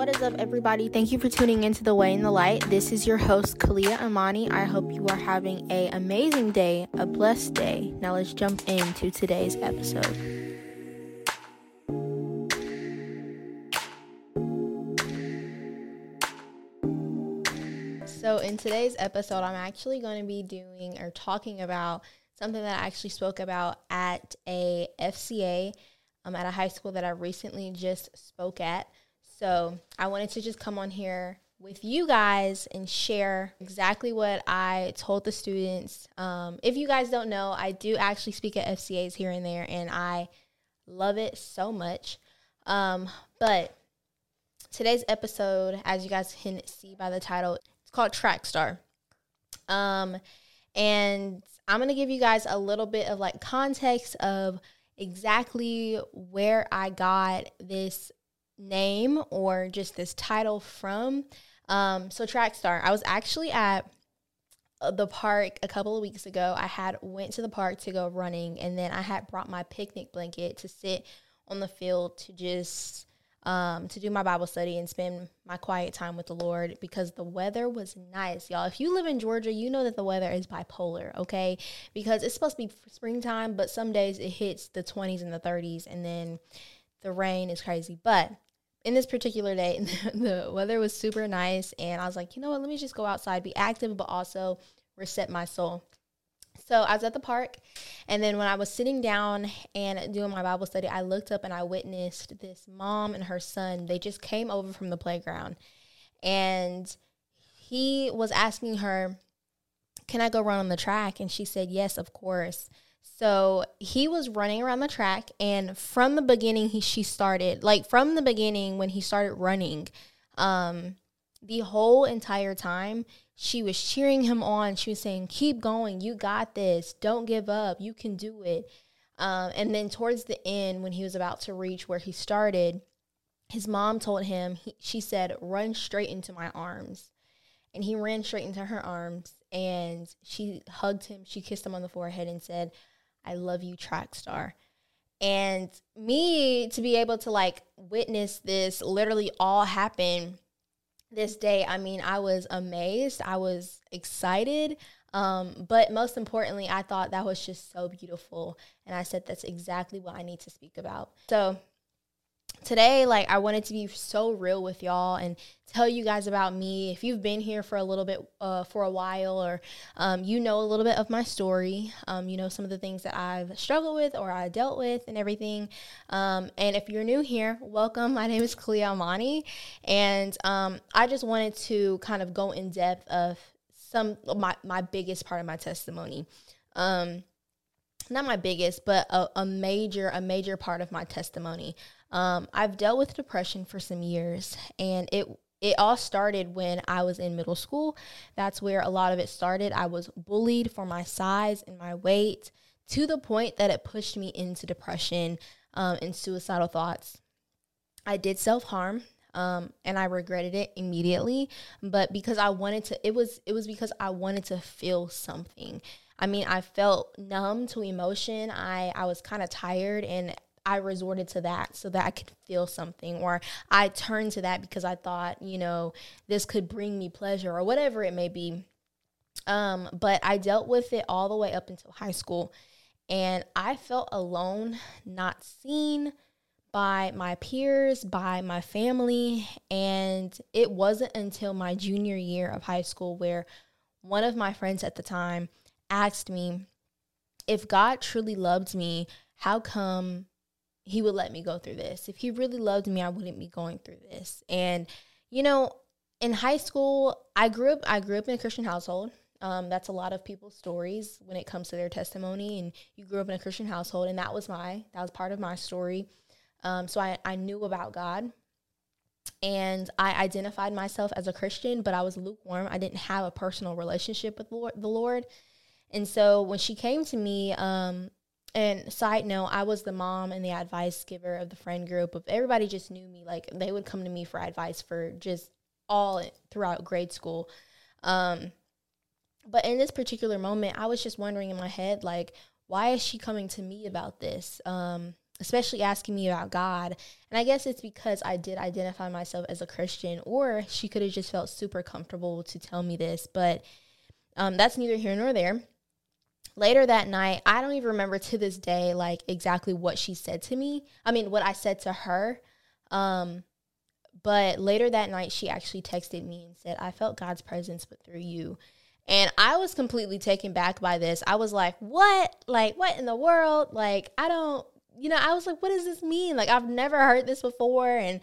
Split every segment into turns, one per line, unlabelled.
What is up, everybody? Thank you for tuning into The Way and the Light. This is your host, Caliyah Amanie. I hope you are having a amazing day, a blessed day. Now let's jump into today's episode. So, in today's episode, I'm actually going to be doing or talking about something that I actually spoke about at a FCA um, at a high school that I recently just spoke at. So I wanted to just come on here with you guys and share exactly what I told the students. Um, if you guys don't know, I do actually speak at FCAs here and there, and I love it so much. Um, but today's episode, as you guys can see by the title, it's called Track Star. Um, and I'm going to give you guys a little bit of like context of exactly where I got this name or just this title from. Um, so track star, I was actually at uh, the park a couple of weeks ago. I had went to the park to go running, and then I had brought my picnic blanket to sit on the field to just um, to do my Bible study and spend my quiet time with the Lord because the weather was nice, y'all. If you live in Georgia, you know that the weather is bipolar, okay? Because it's supposed to be springtime, but some days it hits the 20s and the 30s, and then the rain is crazy. But in this particular day, the weather was super nice, and I was like, you know what? Let me just go outside, be active, but also reset my soul. So I was at the park, and then when I was sitting down and doing my Bible study, I looked up and I witnessed this mom and her son. They just came over from the playground, and he was asking her, Can I go run on the track? And she said, Yes, of course. So he was running around the track, and from the beginning, he she started like from the beginning when he started running, um, the whole entire time she was cheering him on. She was saying, Keep going. You got this. Don't give up. You can do it. Um, and then towards the end, when he was about to reach where he started, his mom told him, he, she said, Run straight into my arms. And he ran straight into her arms and she hugged him. She kissed him on the forehead and said, I love you, track star. And me to be able to like witness this literally all happen this day, I mean, I was amazed. I was excited. Um, but most importantly, I thought that was just so beautiful. And I said, that's exactly what I need to speak about. So today like i wanted to be so real with y'all and tell you guys about me. If you've been here for a little bit uh, for a while or um, you know a little bit of my story um, you know some of the things that i've struggled with or i dealt with and everything um, and if you're new here welcome. My name is Caliyah Amanie and um, i just wanted to kind of go in depth of some my, my biggest part of my testimony. Um, not my biggest but a, a major a major part of my testimony um, I've dealt with depression for some years, and it it all started when I was in middle school. That's where a lot of it started. I was bullied for my size and my weight to the point that it pushed me into depression um, and suicidal thoughts. I did self harm. Um, and I regretted it immediately, but because I wanted to, it was it was because I wanted to feel something. I mean, I felt numb to emotion. I I was kind of tired, and I resorted to that so that I could feel something, or I turned to that because I thought, you know, this could bring me pleasure or whatever it may be. Um, but I dealt with it all the way up until high school, and I felt alone, not seen by my peers, by my family, and it wasn't until my junior year of high school where one of my friends at the time asked me if God truly loved me, how come he would let me go through this. If he really loved me, I wouldn't be going through this. And you know, in high school, I grew up I grew up in a Christian household. Um, that's a lot of people's stories when it comes to their testimony. And you grew up in a Christian household, and that was my that was part of my story. Um, so I, I knew about God, and I identified myself as a Christian, but I was lukewarm. I didn't have a personal relationship with Lord, the Lord. And so when she came to me, um, and side note, I was the mom and the advice giver of the friend group. Of everybody just knew me. Like they would come to me for advice for just all throughout grade school. Um, but in this particular moment, I was just wondering in my head, like, why is she coming to me about this? Um, especially asking me about God. And I guess it's because I did identify myself as a Christian, or she could have just felt super comfortable to tell me this. But um, that's neither here nor there. Later that night, I don't even remember to this day, like exactly what she said to me. I mean, what I said to her. Um, but later that night, she actually texted me and said, I felt God's presence, but through you. And I was completely taken back by this. I was like, what? Like, what in the world? Like, I don't, you know, I was like, what does this mean? Like, I've never heard this before. And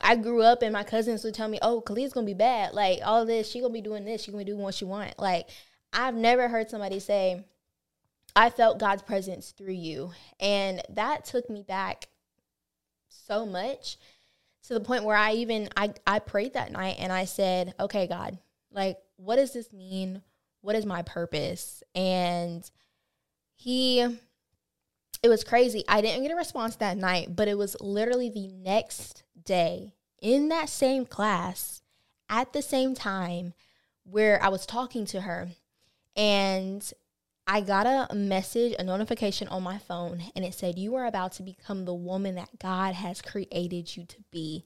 I grew up and my cousins would tell me, oh, Caliyah's gonna be bad. Like, all this, she gonna be doing this, she gonna be doing what she want. Like, I've never heard somebody say, I felt God's presence through you. And that took me back so much to the point where I even I, I prayed that night and I said, Okay, God, like what does this mean? What is my purpose? And he it was crazy. I didn't get a response that night, but it was literally the next day in that same class at the same time where I was talking to her. And I got a message, a notification on my phone, and it said, You are about to become the woman that God has created you to be.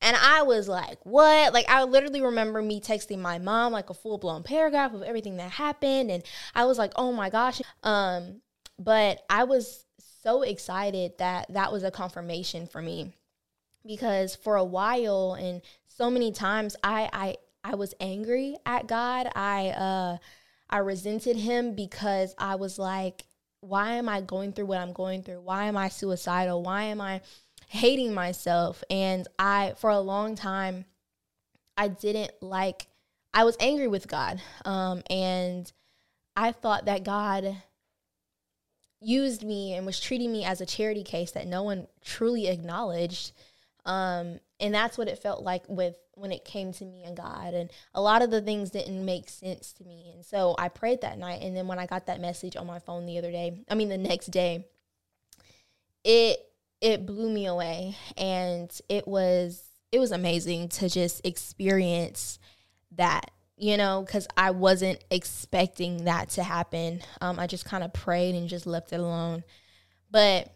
And I was like, What? Like, I literally remember me texting my mom, like a full blown paragraph of everything that happened. And I was like, Oh my gosh. Um, but I was so excited that that was a confirmation for me because for a while and so many times I, I, I was angry at God. I, uh, I resented him because I was like, why am I going through what I'm going through? Why am I suicidal? Why am I hating myself? And I, for a long time, I didn't like, I was angry with God. Um, and I thought that God used me and was treating me as a charity case that no one truly acknowledged. Um, and that's what it felt like with when it came to me and God. And a lot of the things didn't make sense to me. And so I prayed that night. And then when I got that message on my phone the other day, I mean the next day, it it blew me away. And it was it was amazing to just experience that, you know, because I wasn't expecting that to happen. Um, I just kind of prayed and just left it alone. But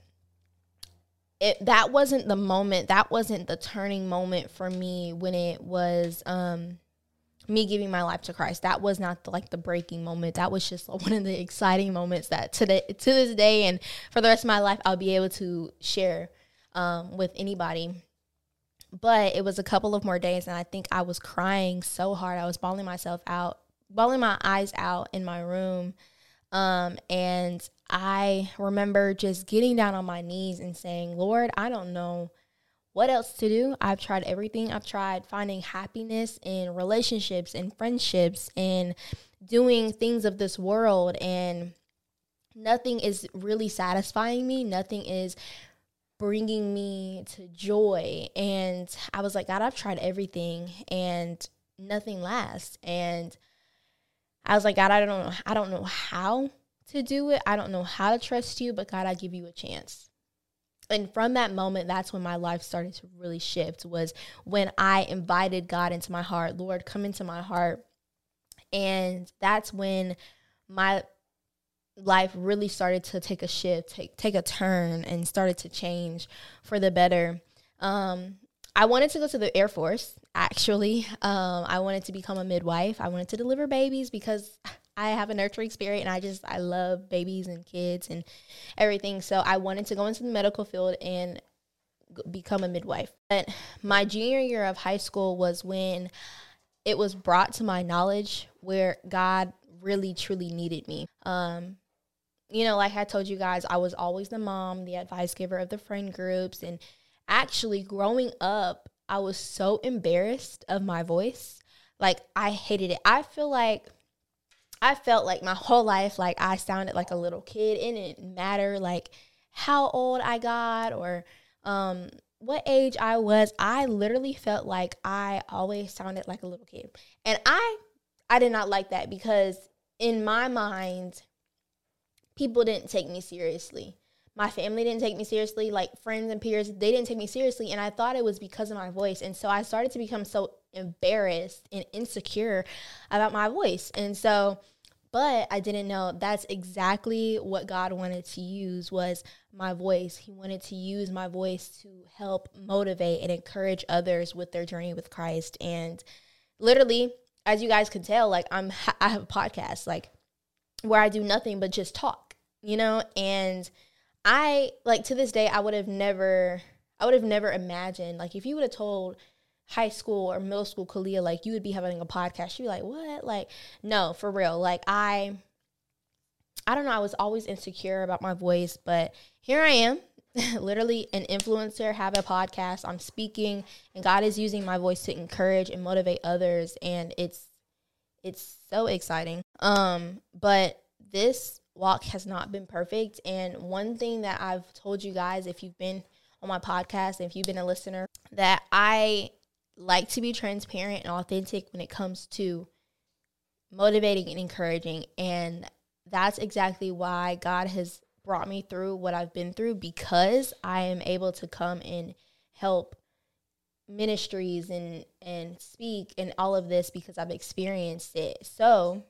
it that wasn't the moment that wasn't the turning moment for me when it was um me giving my life to Christ. That was not the, like the breaking moment. That was just one of the exciting moments that today to this day and for the rest of my life I'll be able to share um, with anybody. But it was a couple of more days and I think I was crying so hard. I was bawling myself out, bawling my eyes out in my room. Um, and I remember just getting down on my knees and saying, Lord, I don't know what else to do. I've tried everything. I've tried finding happiness in relationships and friendships and doing things of this world, and nothing is really satisfying me. Nothing is bringing me to joy. And I was like, God, I've tried everything and nothing lasts. And I was like, God, I don't know, I don't know how to do it. I don't know how to trust you, but God, I give you a chance. And from that moment, that's when my life started to really shift, was when I invited God into my heart. Lord, come into my heart. And that's when my life really started to take a shift, take take a turn, and started to change for the better. Um, I wanted to go to the Air Force. Actually, um, I wanted to become a midwife. I wanted to deliver babies because I have a nurturing spirit and I just I love babies and kids and everything. So I wanted to go into the medical field and become a midwife. But my junior year of high school was when it was brought to my knowledge where God really truly needed me. Um you know, like I told you guys, I was always the mom, the advice giver of the friend groups and actually growing up, I was so embarrassed of my voice. Like I hated it. I feel like I felt like my whole life, like I sounded like a little kid. It didn't matter like how old I got or um, what age I was. I literally felt like I always sounded like a little kid, and I I did not like that because in my mind, people didn't take me seriously. My family didn't take me seriously. Like friends and peers, they didn't take me seriously, and I thought it was because of my voice. And so I started to become so embarrassed and insecure about my voice, and so but I didn't know that's exactly what God wanted to use was my voice. He wanted to use my voice to help motivate and encourage others with their journey with Christ. And literally, as you guys can tell, like I'm I have a podcast like where I do nothing but just talk, you know? And I like to this day I would have never I would have never imagined like if you would have told high school or middle school Caliyah, like you would be having a podcast, you'd be like, what? Like, no, for real. Like I I don't know, I was always insecure about my voice, but here I am, literally an influencer, have a podcast, I'm speaking, and God is using my voice to encourage and motivate others and it's it's so exciting. Um, but this walk has not been perfect. And one thing that I've told you guys, if you've been on my podcast, if you've been a listener, that I like to be transparent and authentic when it comes to motivating and encouraging. And that's exactly why God has brought me through what I've been through because I am able to come and help ministries and and speak and all of this because I've experienced it. So,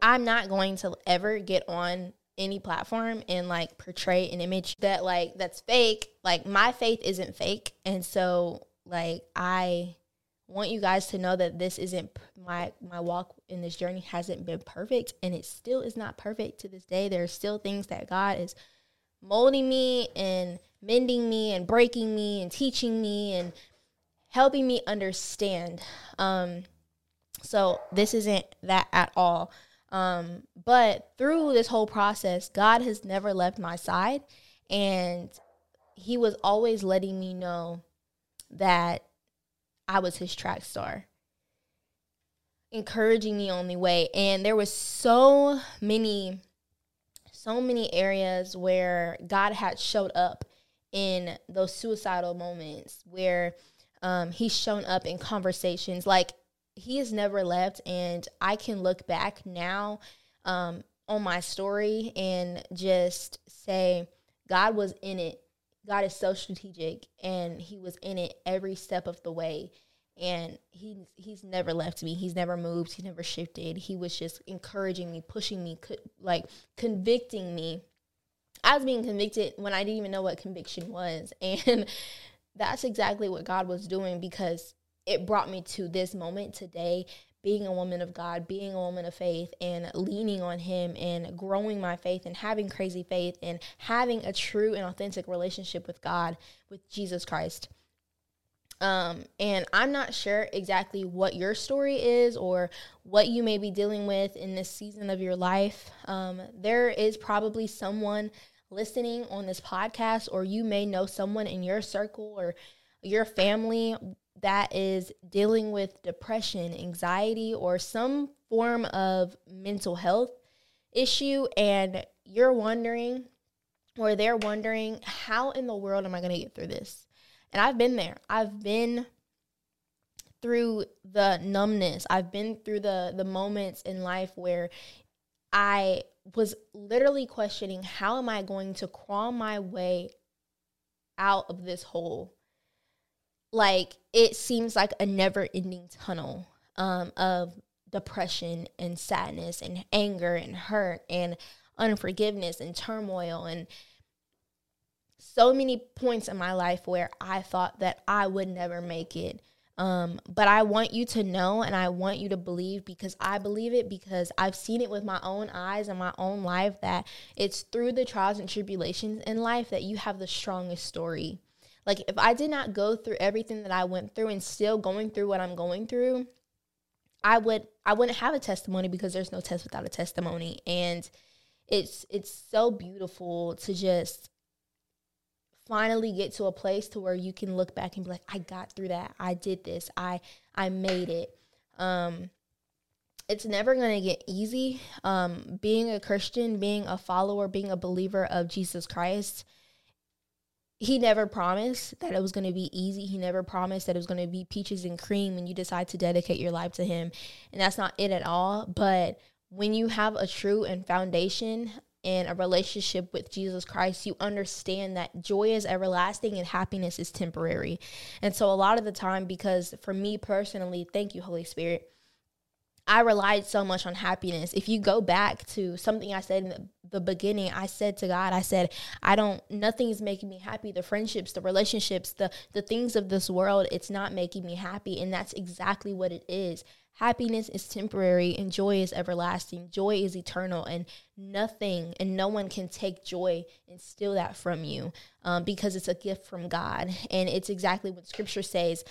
I'm not going to ever get on any platform and like portray an image that like that's fake. Like my faith isn't fake. And so like I want you guys to know that this isn't my my walk in this journey hasn't been perfect and it still is not perfect to this day. There are still things that God is molding me and mending me and breaking me and teaching me and helping me understand. Um so this isn't that at all. Um, but through this whole process, God has never left my side. And He was always letting me know that I was His track star, encouraging the way. And there was so many, so many areas where God had showed up in those suicidal moments where um, he's shown up in conversations like he has never left and i can look back now um, on my story and just say god was in it god is so strategic and he was in it every step of the way. And he he's never left me. He's never moved. He never shifted. He was just encouraging me pushing me co- like convicting me. I was being convicted when i didn't even know what conviction was. And that's exactly what god was doing because it brought me to this moment today being a woman of God, being a woman of faith, and leaning on Him and growing my faith and having crazy faith and having a true and authentic relationship with God, with Jesus Christ. Um, and I'm not sure exactly what your story is or what you may be dealing with in this season of your life. Um, there is probably someone listening on this podcast, or you may know someone in your circle or your family that is dealing with depression, anxiety, or some form of mental health issue, and you're wondering, or they're wondering, how in the world am I going to get through this? And I've been there. I've been through the numbness. I've been through the the moments in life where I was literally questioning how am I going to crawl my way out of this hole like it seems like a never ending tunnel um, of depression and sadness and anger and hurt and unforgiveness and turmoil and so many points in my life where I thought that I would never make it. Um, but I want you to know and I want you to believe because I believe it because I've seen it with my own eyes and my own life that it's through the trials and tribulations in life that you have the strongest story. Like if I did not go through everything that I went through and still going through what I'm going through, I would I wouldn't have a testimony because there's no test without a testimony. And it's it's so beautiful to just finally get to a place to where you can look back and be like, I got through that. I did this. I I made it. Um it's never going to get easy. Um, being a Christian, being a follower, being a believer of Jesus Christ, he never promised that it was going to be easy. He never promised that it was going to be peaches and cream when you decide to dedicate your life to him. And that's not it at all. But when you have a true and foundation and a relationship with Jesus Christ, you understand that joy is everlasting and happiness is temporary. And so, a lot of the time, because for me personally, thank you, Holy Spirit, I relied so much on happiness. If you go back to something I said in the, beginning, I said to God, I said, I don't nothing is making me happy. The friendships, the relationships, the the things of this world, it's not making me happy. And that's exactly what it is. Happiness is temporary and joy is everlasting. Joy is eternal, and nothing and no one can take joy and steal that from you um, because it's a gift from God. And it's exactly what scripture says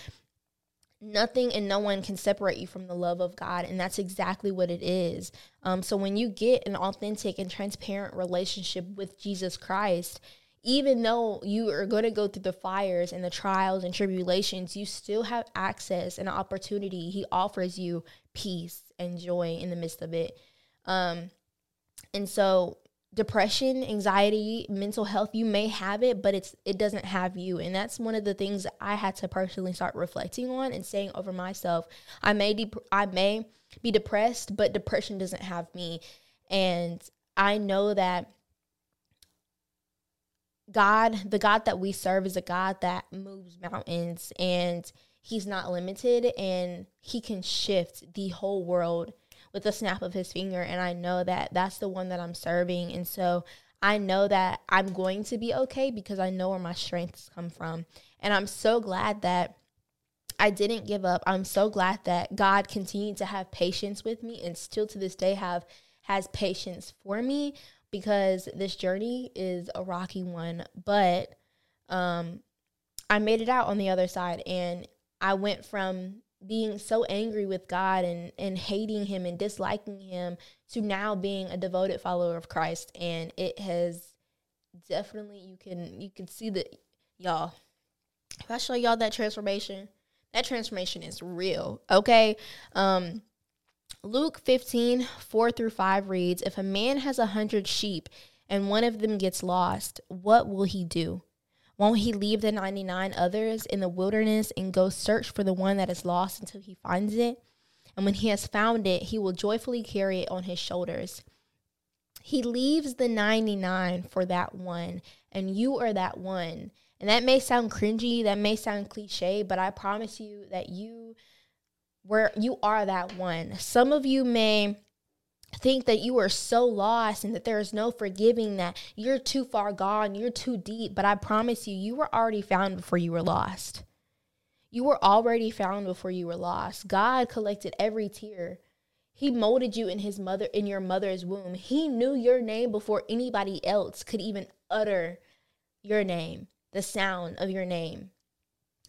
nothing and no one can separate you from the love of God. And that's exactly what it is. Um, so when you get an authentic and transparent relationship with Jesus Christ, even though you are going to go through the fires and the trials and tribulations, you still have access and opportunity. He offers you peace and joy in the midst of it. Um, and so depression, anxiety, mental health, you may have it, but it's it doesn't have you. And that's one of the things I had to personally start reflecting on and saying over myself. I may de- I may be depressed, but depression doesn't have me. And I know that God, the God that we serve is a God that moves mountains and he's not limited and he can shift the whole world with a snap of his finger. And I know that that's the one that I'm serving. And so I know that I'm going to be okay because I know where my strengths come from. And I'm so glad that I didn't give up. I'm so glad that God continued to have patience with me and still to this day have has patience for me because this journey is a rocky one, but um I made it out on the other side and I went from being so angry with God and, and hating him and disliking him to now being a devoted follower of Christ. And it has definitely you can you can see that y'all. If I show y'all that transformation, that transformation is real. Okay. Um Luke 15, 4 through 5 reads, If a man has a hundred sheep and one of them gets lost, what will he do? Won't he leave the 99 others in the wilderness and go search for the one that is lost until he finds it? And when he has found it, he will joyfully carry it on his shoulders. He leaves the 99 for that one, and you are that one. And that may sound cringy, that may sound cliche, but I promise you that you were you are that one. Some of you may think that you are so lost and that there is no forgiving that you're too far gone, you're too deep, but I promise you, you were already found before you were lost. You were already found before you were lost. God collected every tear. He molded you in his mother in your mother's womb. He knew your name before anybody else could even utter your name, the sound of your name.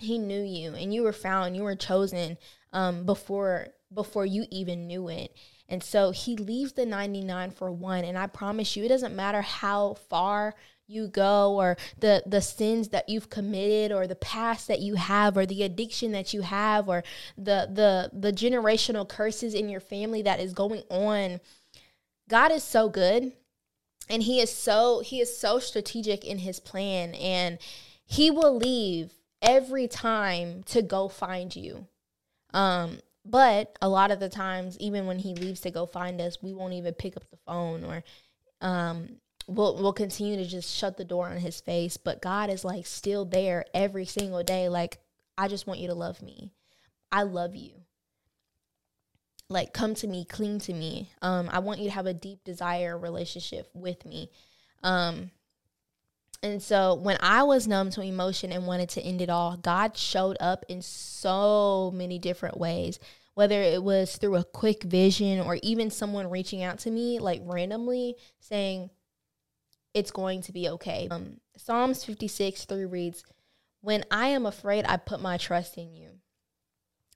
He knew you and you were found, you were chosen um, before before you even knew it. And so he leaves the 99 for one. And I promise you, it doesn't matter how far you go or the the sins that you've committed or the past that you have or the addiction that you have or the the the generational curses in your family that is going on God is so good. And he is so he is so strategic in his plan. And he will leave every time to go find you. Um but a lot of the times, even when he leaves to go find us, we won't even pick up the phone or um, we'll we'll continue to just shut the door on his face. But God is like still there every single day. Like, I just want you to love me. I love you. Like, come to me, cling to me. Um, I want you to have a deep desire relationship with me. Um, and so when I was numb to emotion and wanted to end it all, God showed up in so many different ways. Whether it was through a quick vision or even someone reaching out to me like randomly saying, it's going to be okay. Um, Psalms 56 3 reads, When I am afraid, I put my trust in you.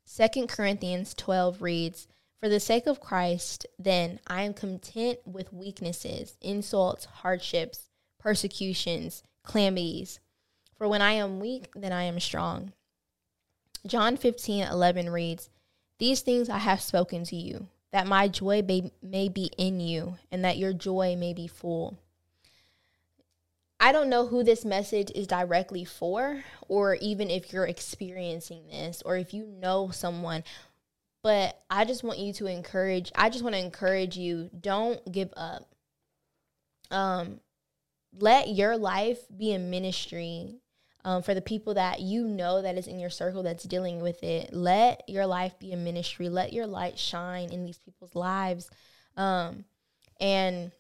Second Corinthians 12 reads, For the sake of Christ, then I am content with weaknesses, insults, hardships persecutions, calamities. For when I am weak, then I am strong. John 15, 11 reads, These things I have spoken to you, that my joy may, may be in you, and that your joy may be full. I don't know who this message is directly for, or even if you're experiencing this, or if you know someone, but I just want you to encourage, I just want to encourage you don't give up. Um, let your life be a ministry Um, for the people that you know that is in your circle that's dealing with it, let your life be a ministry. Let your light shine in these people's lives. Um, and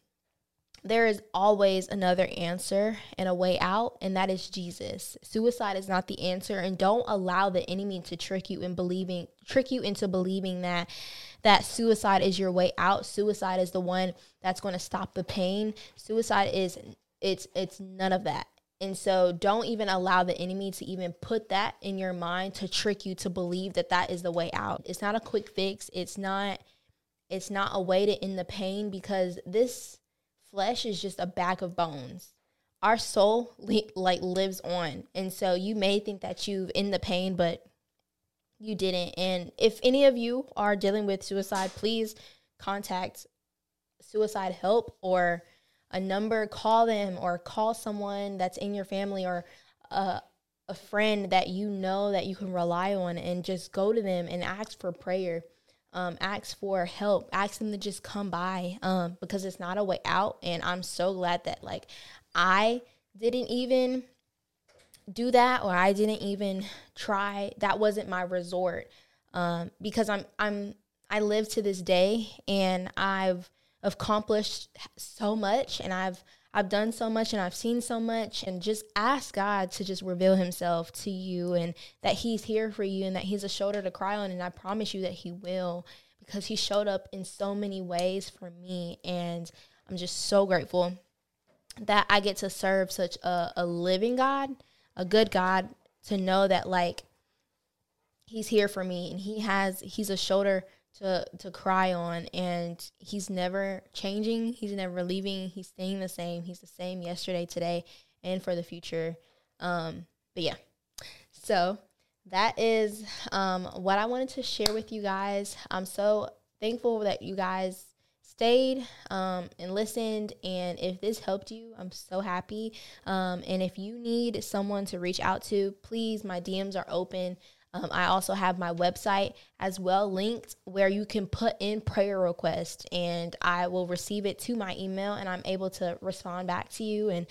there is always another answer and a way out, and that is Jesus. Suicide is not the answer, and don't allow the enemy to trick you in believing trick you into believing that that suicide is your way out. Suicide is the one that's going to stop the pain. Suicide is it's it's none of that. And so don't even allow the enemy to even put that in your mind to trick you to believe that that is the way out. It's not a quick fix. It's not it's not a way to end the pain because this flesh is just a bag of bones. Our soul like lives on. And so you may think that you've in the pain but you didn't. And if any of you are dealing with suicide, please contact suicide help or a number, call them or call someone that's in your family or a, a friend that you know that you can rely on and just go to them and ask for prayer. Um, ask for help. Ask them to just come by um, because it's not a way out. And I'm so glad that like I didn't even do that or I didn't even try. That wasn't my resort um, because I'm I'm I live to this day and I've accomplished so much and I've I've done so much and I've seen so much and just ask God to just reveal himself to you and that he's here for you and that he's a shoulder to cry on and I promise you that he will because he showed up in so many ways for me and I'm just so grateful that I get to serve such a, a living God, a good God to know that like he's here for me and he has he's a shoulder to to cry on and he's never changing. He's never leaving. He's staying the same. He's the same yesterday today and for the future. Um but yeah. So that is um what i wanted to share with you guys. I'm so thankful that you guys stayed um, and listened and if this helped you i'm so happy. Um, and if you need someone to reach out to please my dms are open um, I also have my website as well linked where you can put in prayer requests and I will receive it to my email and I'm able to respond back to you. And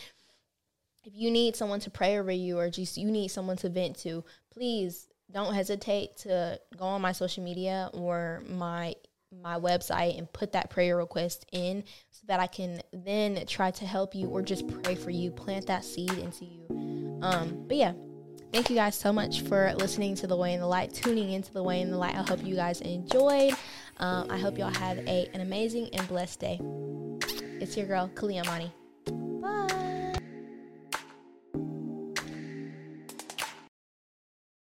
if you need someone to pray over you or just you need someone to vent to, please don't hesitate to go on my social media or my my website and put that prayer request in so that I can then try to help you or just pray for you, plant that seed into you. Um, but yeah, Thank you guys so much for listening to The Way and the Light, tuning into The Way and the Light. I hope you guys enjoyed. Um, I hope y'all have a, an amazing and blessed day. It's your girl, Caliyah Amanie.